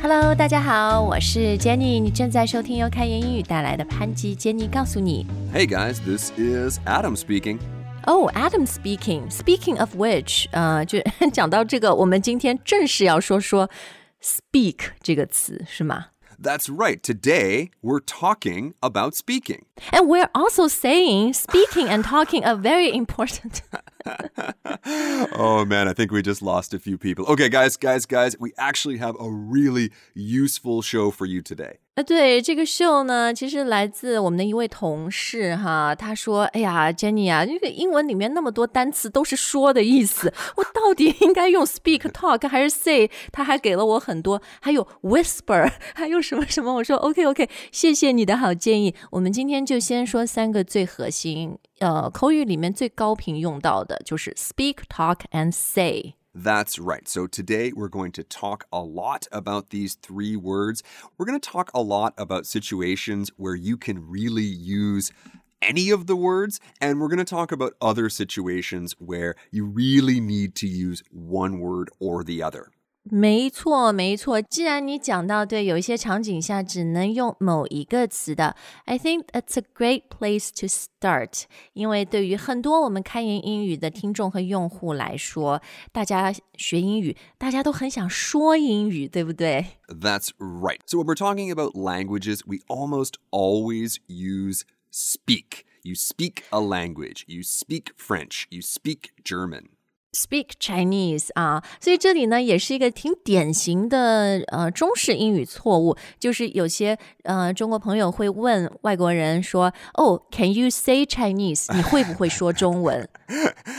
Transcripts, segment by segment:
Hello，大家好，我是 Jenny，你正在收听由开言英语带来的潘吉 Jenny 告诉你。 Hey guys, this is Adam speaking. Oh, Adam speaking. Speaking of which，呃，就讲到这个，我们今天正式要说说 speak 这个词，是吗？ That's right. Today we're talking about speaking. And we're also saying speaking and talking are very important. Oh man, I think we just lost a few people. Okay, guys, guys, guys, we actually have a really useful show for you today. 呃，对这个秀呢，其实来自我们的一位同事哈，他说：“哎呀，Jenny 啊，这个英文里面那么多单词都是说的意思，我到底应该用 speak、talk 还是 say？” 他还给了我很多，还有 whisper，还有什么什么。我说：“OK OK，谢谢你的好建议。我们今天就先说三个最核心， 呃，口语里面最高频用到的就是 speak、talk and say。” That's right. So today we're going to talk a lot about these three words. We're going to talk a lot about situations where you can really use any of the words, and we're going to talk about other situations where you really need to use one word or the other. 没错，没错。既然你讲到对，有一些场景下只能用某一个词的，I think that's a great place to start。因为对于很多我们开言英语的听众和用户来说，大家学英语，大家都很想说英语，对不对？ That's right. So, when we're talking about languages, we almost always use speak. You speak a language, you speak French, you speak German. Speak Chinese 啊，所以这里呢也是一个挺典型的呃中式英语错误，就是有些呃中国朋友会问外国人说：“哦，Can you say Chinese？你会不会说中文？”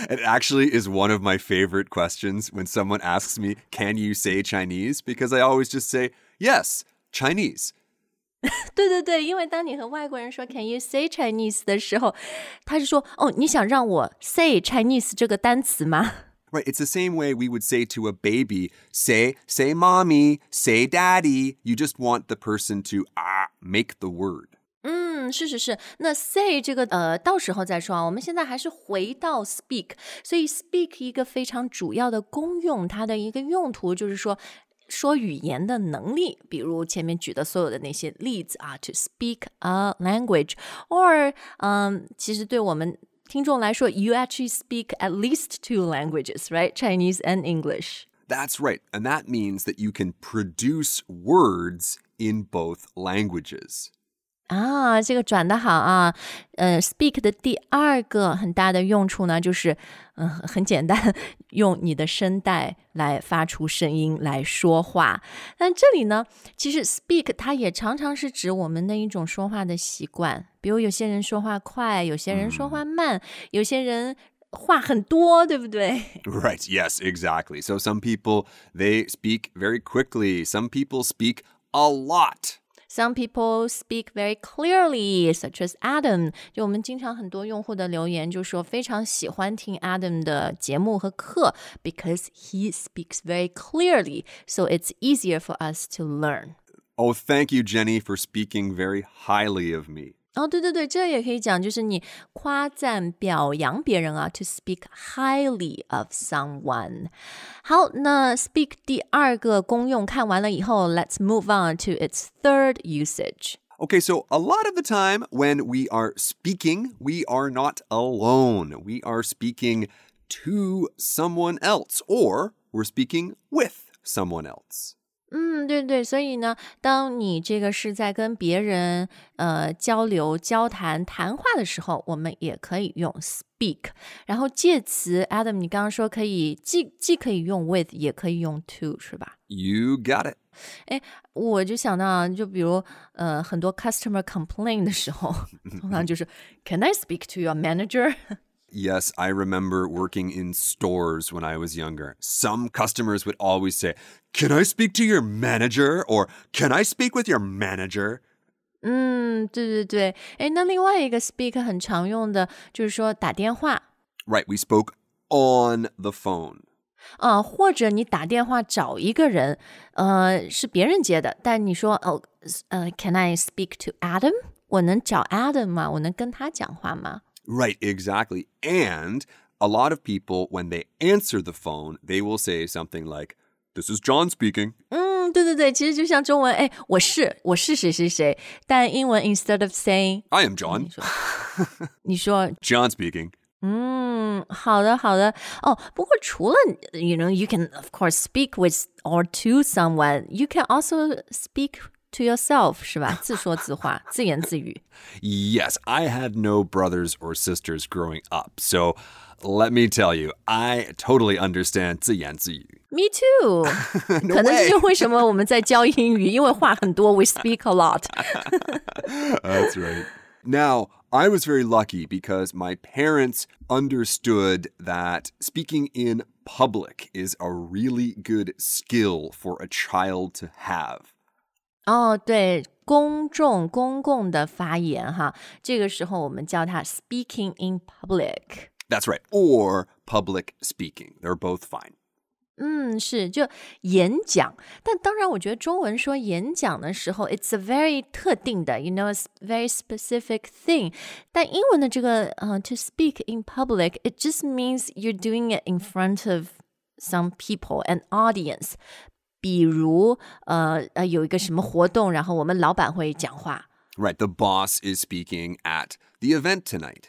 It actually is one of my favorite questions when someone asks me, Can you say Chinese? Because I always just say, Yes, Chinese. 对对对，因为当你和外国人说 “Can you say Chinese” 的时候，他是说：“哦，你想让我 say Chinese 这个单词吗 Right, it's the same way we would say to a baby, say, say mommy, say daddy. You just want the person to ah, make the word.？” 嗯，是是是。那 say 这个呃，到时候再说啊。我们现在还是回到 speak，所以 speak 一个非常主要的功用，它的一个用途就是说。 说语言的能力，比如前面举的所有的那些例子啊，to speak a language，or 嗯，其实对我们听众来说，you actually speak at least two languages，right？Chinese and English。 That's right. And that means that you can produce words in both languages. 啊，这个转的好啊！呃，speak 的第二个很大的用处呢，就是嗯、呃很简单，用你的声带来发出声音来说话。但这里呢，其实 speak 它也常常是指我们的一种说话的习惯，比如有些人说话快，有些人说话慢，有些人话很多，对不对？Right. Yes, exactly. So some people, they speak very quickly. Some people speak a lot. Some people speak very clearly, such as Adam。就我们经常很多用户的留言就说非常喜欢听 Adam 的节目和课，because he speaks very clearly, so it's easier for us to learn. Oh, thank you, Jenny, for speaking very highly of me. 哦，对对对，这也可以讲，就是你夸赞、表扬别人啊，to speak highly of someone。好，那 speak 第二个功用看完了以后，let's move on to its third usage。 Okay, so a lot of the time when we are speaking, we are not alone. We are speaking to someone else or we're speaking with someone else. 嗯，对对，所以呢，当你这个是在跟别人呃交流、交谈、谈话的时候，我们也可以用 speak。然后介词，Adam，你刚刚说可以既既可以用 with，也可以用 to，是吧？You got it. 哎我就想到啊，就比如呃，很多 customer complain 的时候，通常 就是 Can I speak to your manager？Yes, I remember working in stores when I was younger. Some customers would always say, Can I speak to your manager? Or Can I speak with your manager? 嗯，对对对。哎，那另外一个 speak 很常用的就是说打电话。 Right, we spoke on the phone. 啊、或者你打电话找一个人，呃，是别人接的，但你说哦，呃，Can I speak to Adam？我能找 Adam 吗？我能跟他讲话吗？ Right, exactly. And a lot of people, when they answer the phone, they will say something like, This is John speaking. 嗯， 嗯，对对对，其实就像中文，哎，我是我是谁谁谁，但英文 instead of saying I am John. 你说 John speaking. 嗯，好的好的哦。不过除了 you know you can of course speak with or to someone, you can also speak to yourself 是吧？自说自话，自言自语。 Yes, I had no brothers or sisters growing up. So let me tell you, I totally understand 自言自语. Me too， No 可能这 way. 就为什么我们在教英语，因为话很多，we speak a lot。 That's right. Now, I was very lucky because my parents understood that speaking in public is a really good skill for a child to have. 哦，对，公众、公共的发言哈，这个时候我们叫它 speaking in public。 That's right. Or public speaking. They're both fine. 嗯，是就演讲，但当然，我觉得中文说演讲的时候，it's a very 特定的，you know, a s- very specific thing。但英文的这个呃、t o speak in public, it just means you're doing it in front of some people, an audience。 比如呃呃有一个什么活动，然后我们老板会讲话。 Right. The boss is speaking at the event tonight.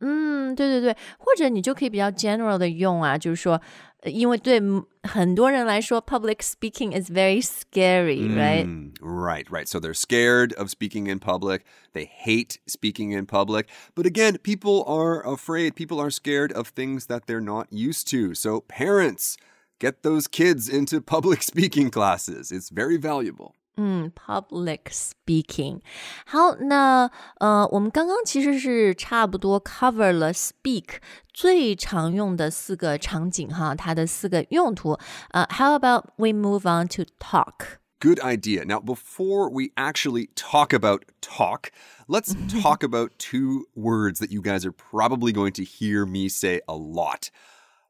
嗯，对对对，或者你就可以比较 general 的用啊，就是说，呃因为对嗯很多人来说，public speaking is very scary, right? Mm, right, right. So they're scared of speaking in public. They hate speaking in public. But again, people are afraid. People are scared of things that they're not used to. So parents, get those kids into public speaking classes. It's very valuable. 嗯，public speaking。好，那呃，我们刚刚其实是差不多 cover 了 speak 最常用的四个场景哈，它的四个用途。呃，How about we move on to talk？ Good idea. Now, before we actually talk about talk, let's talk about two words that you guys are probably going to hear me say a lot.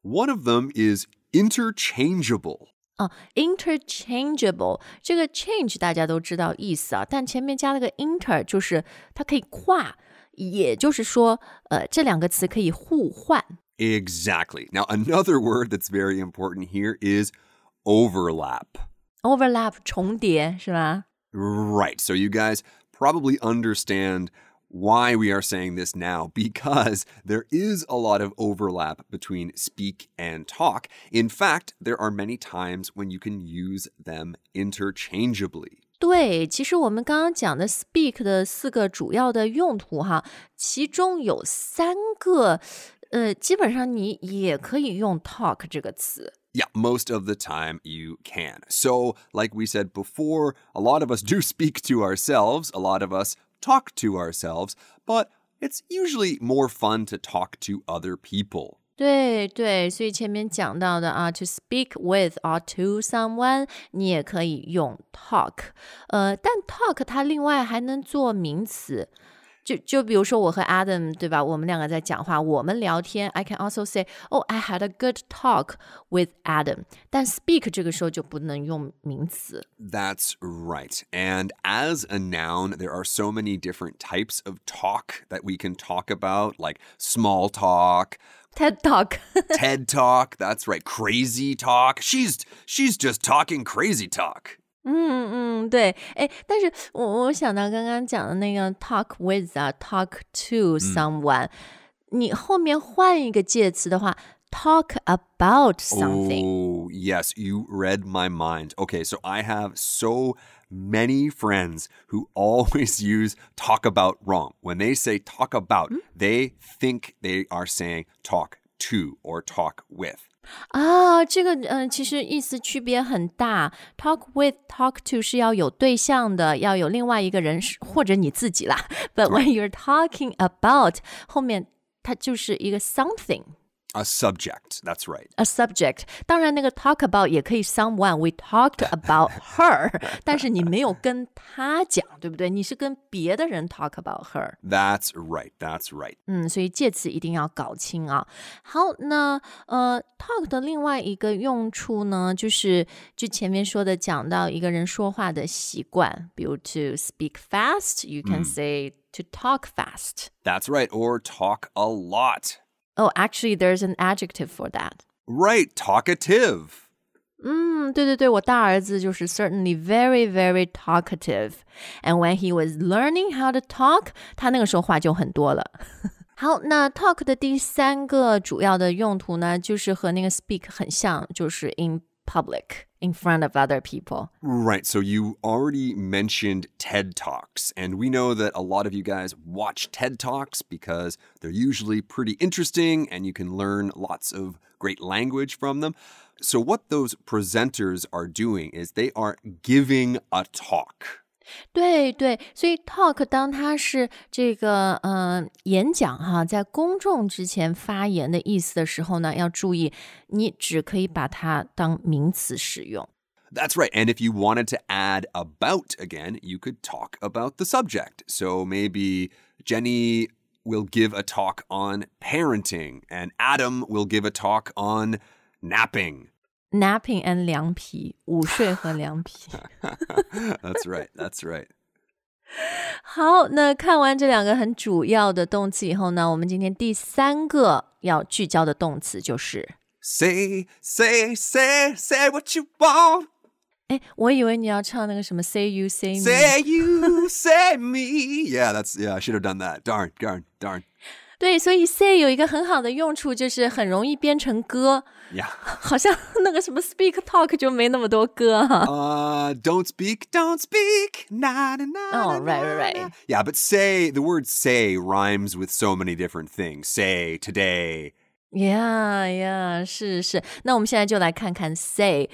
One of them is interchangeable. 哦，interchangeable 这个 change 大家都知道意思啊，但前面加了个 inter，就是它可以跨，也就是说，呃，这两个词可以互换。 Exactly. Now, another word that's very important here is overlap. overlap 重叠是吧？ Right. So, you guys probably understand why we are saying this now because there is a lot of overlap between speak and talk. In fact, there are many times when you can use them interchangeably. 对，其实我们刚刚讲的 speak 的四个主要的用途哈，其中有三个，呃，基本上你也可以用 talk 这个词。 Yeah, most of the time you can. So, like we said before, a lot of us do speak to ourselves, a lot of us talk to ourselves, but it's usually more fun to talk to other people. 对对，所以前面讲到的啊，to speak with or to someone，你也可以用 talk。呃，但 talk 它另外还能做名词。 就就比如说我和 Adam 对吧？我们两个在讲话，我们聊天。I can also say, "Oh, I had a good talk with Adam." 但 speak 这个时候就不能用名词。 That's right. And as a noun, there are so many different types of talk that we can talk about, like small talk, TED Talk， TED talk, that's right, crazy talk. She's she's just talking crazy talk. 嗯嗯，对，哎，但是我我想到刚刚讲的那个 talk with 啊，talk to someone，、你后面换一个介词的话，talk about something。 Oh, yes, you read my mind. Okay, so I have so many friends who always use talk about wrong. When they say talk about, they think they are saying talk to or talk with. 啊，这个嗯、呃其实意思区别很大。Talk with, talk to 是要有对象的，要有另外一个人是或者你自己啦。But when you're talking about，后面它就是一个 something。A subject, that's right. a subject。当然，那个 talk about 也可以 someone。We talked about her，但是你没有跟他讲，对不对？你是跟别的人 talk about her。 That's right, that's right. 嗯，所以介词一定要搞清啊。好，那呃，talk 的另外一个用处呢，就是就前面说的，讲到一个人说话的习惯，比如 to speak fast，you can say to talk fast。 That's right, or talk a lot. Oh, actually, there's an adjective for that. Right, talkative. 嗯，对对对，我大儿子就是 certainly very very talkative, and when he was learning how to talk，他那个时候话就很多了。好，那 talk 的第三个主要的用途呢，就是和那个 speak 很像，就是 in public in front of other people. Right. So you already mentioned TED Talks, and we know that a lot of you guys watch TED Talks because they're usually pretty interesting and you can learn lots of great language from them. So, what those presenters are doing is they are giving a talk. 对对，所以 talk 当它是这个呃演讲哈，在公众之前发言的意思的时候呢，要注意，你只可以把它当名词使用。That's right. And if you wanted to add about again, you could talk about the subject. So maybe Jenny will give a talk on parenting, and Adam will give a talk on napping. Napping and 凉皮，午睡和凉皮。that's right. That's right. 好，那看完这两个很主要的动词以后呢，我们今天第三个要聚焦的动词就是 say say say say what you want。哎，我以为你要唱那个什么 Say You Say Me。Say You Say Me。Yeah, that's yeah. I should have done that. Darn, darn, darn. 对，所以 say 有一个很好的用处，就是很容易编成歌。Yeah，好像那个什么 speak talk 就没那么多歌哈。Uh, don't speak, don't speak, na na na. Oh, right, right, right. Yeah, but say the word say rhymes with so many different things. Say today. Yeah, yeah，是是。那我们现在就来看看 say。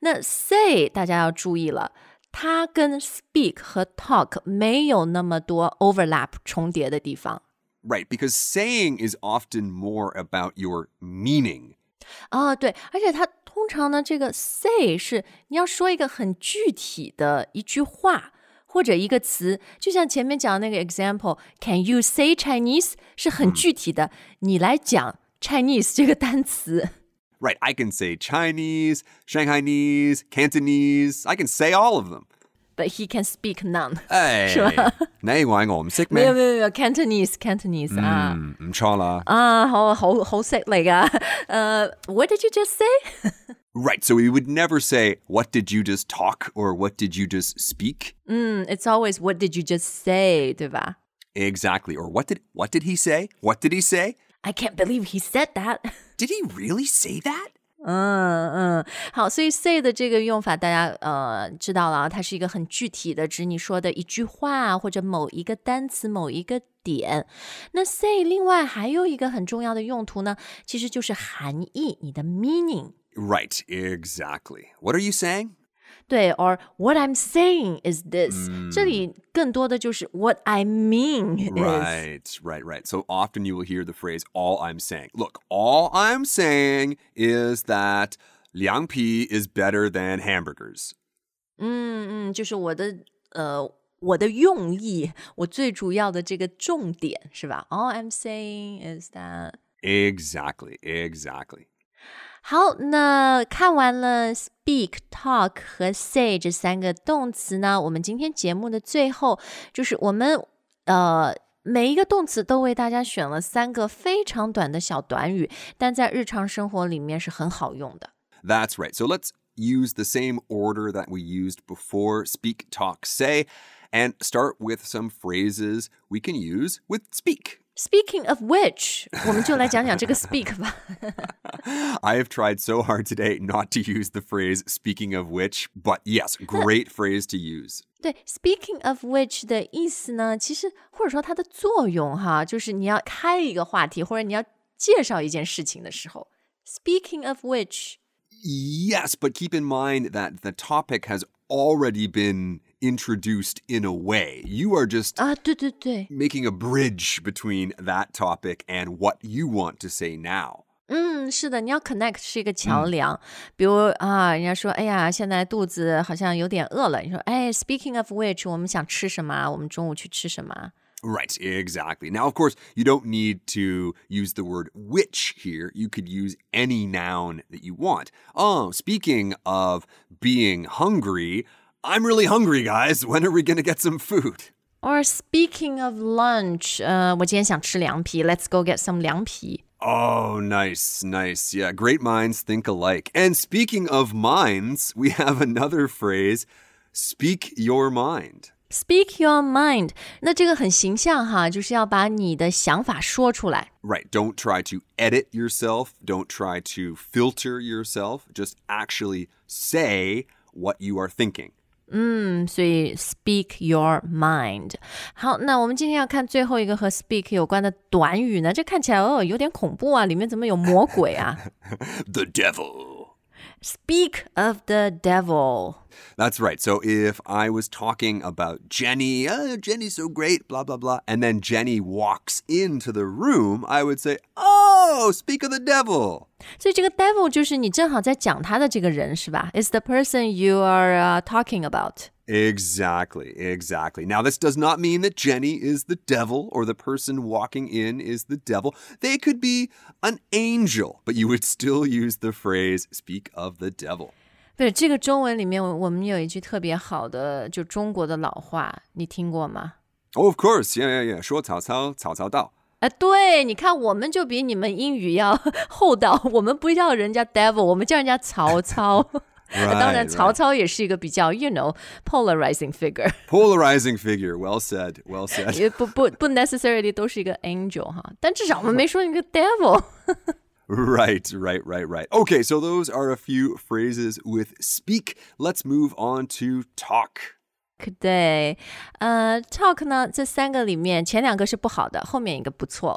那 say 大家要注意了。它跟 speak 和 talk 没有那么多 overlap 重叠的地方。 Right, because saying is often more about your meaning. 啊，对，而且它通常呢，这个 say 是你要说一个很具体的一句话或者一个词，就像前面讲的那个 example，Can you say Chinese 是很具体的，你来讲 Chinese 这个单词。Right, I can say Chinese, Shanghainese, Cantonese. I can say all of them but he can speak none，系嘛？你话我唔识咩？没有没有没有，Cantonese Cantonese 啊，唔错啦。啊，好好好识嚟㗎。Uh, what did you just say? Right, so we would never say, What did you just talk? or What did you just speak? Mm, it's always, What did you just say? 对吧? Exactly. Or what did what did he say? What did he say? I can't believe he said that. Did he really say that? 嗯嗯，好，所以 say 的这个用法大家呃知道了啊，它是一个很具体的指你说的一句话或者某一个单词某一个点。那 say 另外还有一个很重要的用途呢，其实就是含义，你的 meaning。Right, exactly. What are you saying? 对，or what I'm saying is this，、嗯、这里更多的就是 what I mean is。Right, right, right. So often you will hear the phrase all I'm saying. Look, all I'm saying is that 凉皮 is better than hamburgers. 嗯嗯，就是我的呃我的用意，我最主要的这个重点是吧？All I'm saying is that. Exactly, exactly. 好，那看完了 speak、talk 和 say 这三个动词呢，我们今天节目的最后就是我们呃每一个动词都为大家选了三个非常短的小短语，但在日常生活里面是很好用的。That's right. So let's use the same order that we used before speak, talk, say, and start with some phrases we can use with speak. Speaking of which，我们就来讲讲这个 speak 吧。I have tried so hard today not to use the phrase speaking of which, but yes, great phrase to use. 对，speaking of which 的意思呢，其实或者说它的作用哈，就是你要开一个话题，或者你要介绍一件事情的时候，speaking of which。Yes, but keep in mind that the topic has already been introduced in a way. You are just 啊，对对对，making a bridge between that topic and what you want to say now. 嗯，是的，你要 connect 是一个桥梁。嗯、比如啊，人家说，哎呀，现在肚子好像有点饿了。你说，哎，Speaking of which，我们想吃什么？我们中午去吃什么？Right, exactly. Now, of course, you don't need to use the word which here. You could use any noun that you want. Oh, speaking of being hungry, I'm really hungry, guys. When are we going to get some food? Or speaking of lunch, uh, 我今天想吃凉皮. Let's go get some 凉皮. Oh, nice, nice. Yeah, great minds think alike. And speaking of minds, we have another phrase speak your mind. Speak your mind，那这个很形象哈，就是要把你的想法说出来。 Right. Don't try to edit yourself. Don't try to filter yourself. Just actually say what you are thinking. 嗯，所以 speak your mind。好，那我们今天要看最后一个和 speak 有关的短语呢，这看起来哦有点恐怖啊，里面怎么有魔鬼啊 The devil. ？Speak of the devil。 That's right. So if I was talking about Jenny, oh, Jenny's so great, blah, blah, blah, and then Jenny walks into the room, I would say, oh, speak of the devil. 所以这个 devil 就是你正好在讲他的这个人是吧？Is the person you are、uh, talking about。 Exactly, exactly. Now, this does not mean that Jenny is the devil or the person walking in is the devil. They could be an angel, but you would still use the phrase speak of the devil. 不是这个中文里面，我我们有一句特别好的，就中国的老话，你听过吗？ Oh, of course. Yeah, yeah, yeah. 说曹操,曹操到.哎，对，你看，我们就比你们英语要厚道，我们不叫人家 devil，我们叫人家曹操。 Right, 当然， right. 曹操也是一个比较，you know polarizing figure， Polarizing figure. Well said. Well said. 也不不不 necessarily 都是一个 angel 哈，但至少我们没说一个 devil。 Right, right, right, right. Okay, so those are a few phrases with speak. Let's move on to talk. 对，呃，talk 呢，这三个里面前两个是不好的，后面一个不错。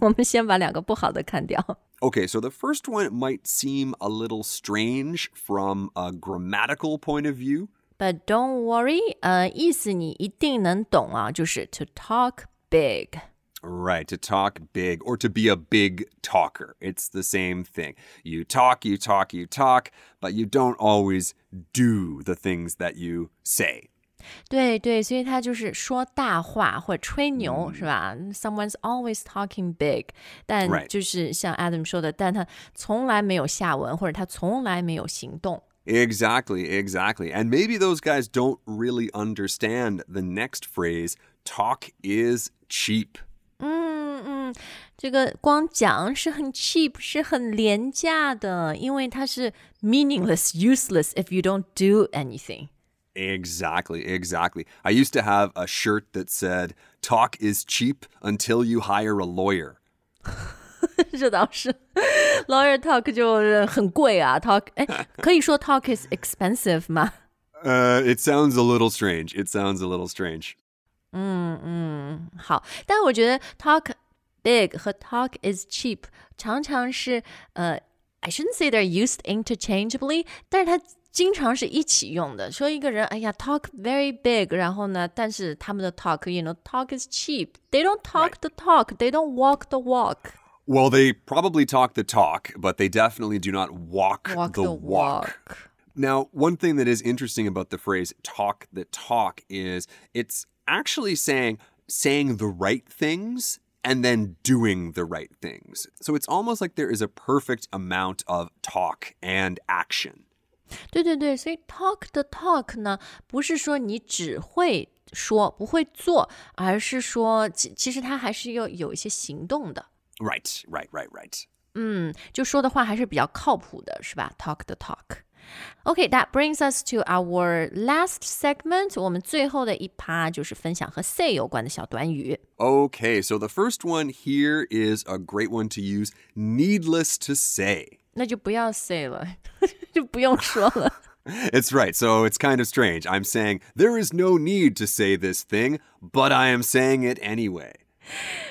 我们先把两个不好的看掉。 Okay, so the first one might seem a little strange from a grammatical point of view. But don't worry，呃，意思你一定能懂啊，就是 to talk big。 Right, to talk big or to be a big talker. It's the same thing. You talk, you talk, you talk, but you don't always do the things that you say. 对对，所以他就是说大话或者吹牛，是吧？Someone's always talking big，但 Right. 就是像 Adam 说的，但他从来没有下文，或者他从来没有行动。 Exactly, exactly. And maybe those guys don't really understand the next phrase talk is cheap. 嗯嗯，这个光讲是很 cheap，是很廉价的，因为它是 meaningless、useless if you don't do anything。 Exactly, exactly. I used to have a shirt that said, Talk is cheap until you hire a lawyer. 这倒是，lawyer talk 就很贵啊，talk 哎，可以说 talk is expensive 吗？ Uh, it sounds a little strange. It sounds a little strange. 嗯嗯，好，但我觉得 talk big 和 talk is cheap 常常是呃，I shouldn't say they're used interchangeably，但是它 经常是一起用的。说一个人，哎呀，talk very big，然后呢，但是他们的 talk，you know，talk is cheap，they don't talk the talk，they don't walk the walk。 Well, they probably talk the talk, but they definitely do not walk, Walk the, the walk. walk. Now, one thing that is interesting about the phrase talk the talk is it's actually saying saying the right things and then doing the right things. So it's almost like there is a perfect amount of talk and action. 对对对，所以 talk the talk 呢，不是说你只会说不会做，而是说其其实它还是要有一些行动的。 Right, right, right, right. 嗯，就说的话还是比较靠谱的，是吧？Talk the talk。Okay, that brings us to our last segment. 我们最后的一趴就是分享和 say 有关的小短语。 Okay, so the first one here is a great one to use needless to say. 那就不要 say 了，就不用说了。 It's right. So it's kind of strange. I'm saying there is no need to say this thing, but I am saying it anyway.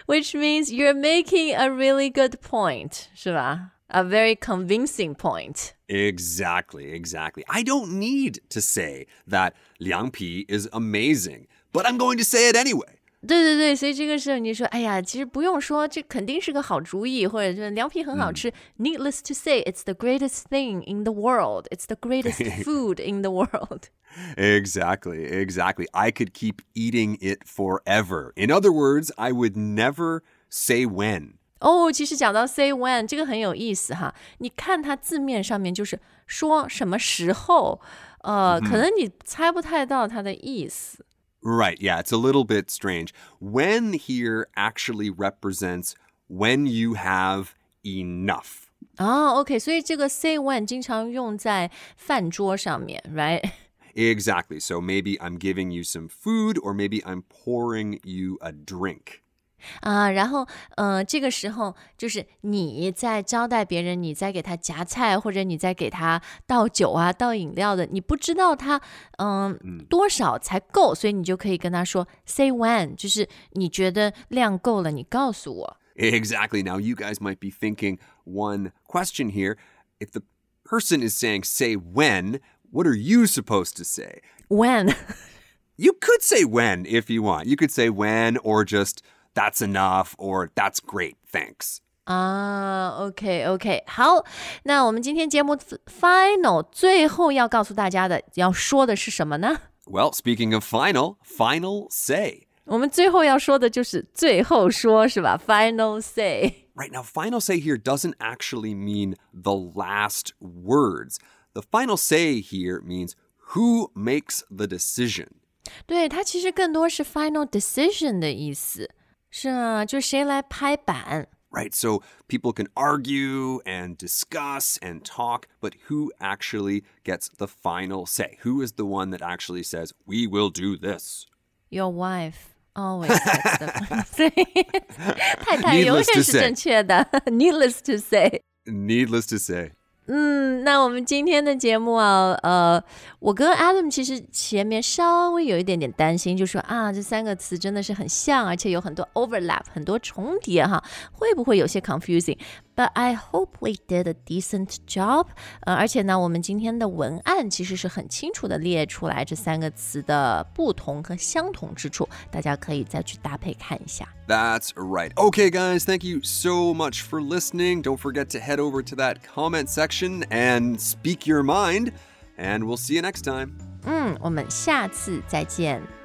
Which means you're making a really good point, 是吧？A very convincing point. Exactly, exactly. I don't need to say that Liang Pi is amazing, but I'm going to say it anyway. 对对对，所以这个时候你说，哎呀，其实不用说，这肯定是个好主意，或者是凉皮很好吃。Needless to say, it's the greatest thing in the world. It's the greatest food in the world. Exactly, exactly. I could keep eating it forever. In other words, I would never say when. 哦，其实讲到 say when 这个很有意思哈。你看它字面上面就是说什么时候，呃，可能你猜不太到它的意思。 Right, yeah, it's a little bit strange. When here actually represents when you have enough. 哦、o k 所以这个 say when 经常用在饭桌上面，right？ Exactly. So maybe I'm giving you some food, or maybe I'm pouring you a drink. 啊，然后，呃，这个时候就是你在招待别人，你在给他夹菜，或者你在给他倒酒啊、倒饮料的，你不知道他嗯、多少才够，所以你就可以跟他说 say when，就是你觉得量够了，你告诉我。 Exactly. Now, you guys might be thinking one question here. If the person is saying, say when, what are you supposed to say? when You could say when if you want. You could say when, or just that's enough, or that's great, thanks. 啊，OK OK，好，那我们今天节目 final 最后要告诉大家的，要说的是什么呢？ Well, speaking of final, final say. 我们最后要说的就是最后说，是吧？Final say。 Right now, final say here doesn't actually mean the last words. The final say here means who makes the decision. 对，它其实更多是 final decision 的意思， 是啊，就谁来拍板。 Right, so people can argue and discuss and talk, but who actually gets the final say? Who is the one that actually says, we will do this? Your wife always gets the final say 。太太永 Needless to 远是 say 正确的。Needless to say。 Needless to say. 嗯，那我们今天的节目啊，呃，我跟 Adam 其实前面稍微有一点点担心，就说啊，这三个词真的是很像，而且有很多 overlap，很多重叠哈，会不会有些 confusing？confusing？But I hope we did a decent job。呃，而且呢，我们今天的文案其实是很清楚的列出来这三个词的不同和相同之处，大家可以再去搭配看一下。 That's right. Okay, guys, thank you so much for listening. Don't forget to head over to that comment section and speak your mind, and we'll see you next time. 嗯，我们下次再见。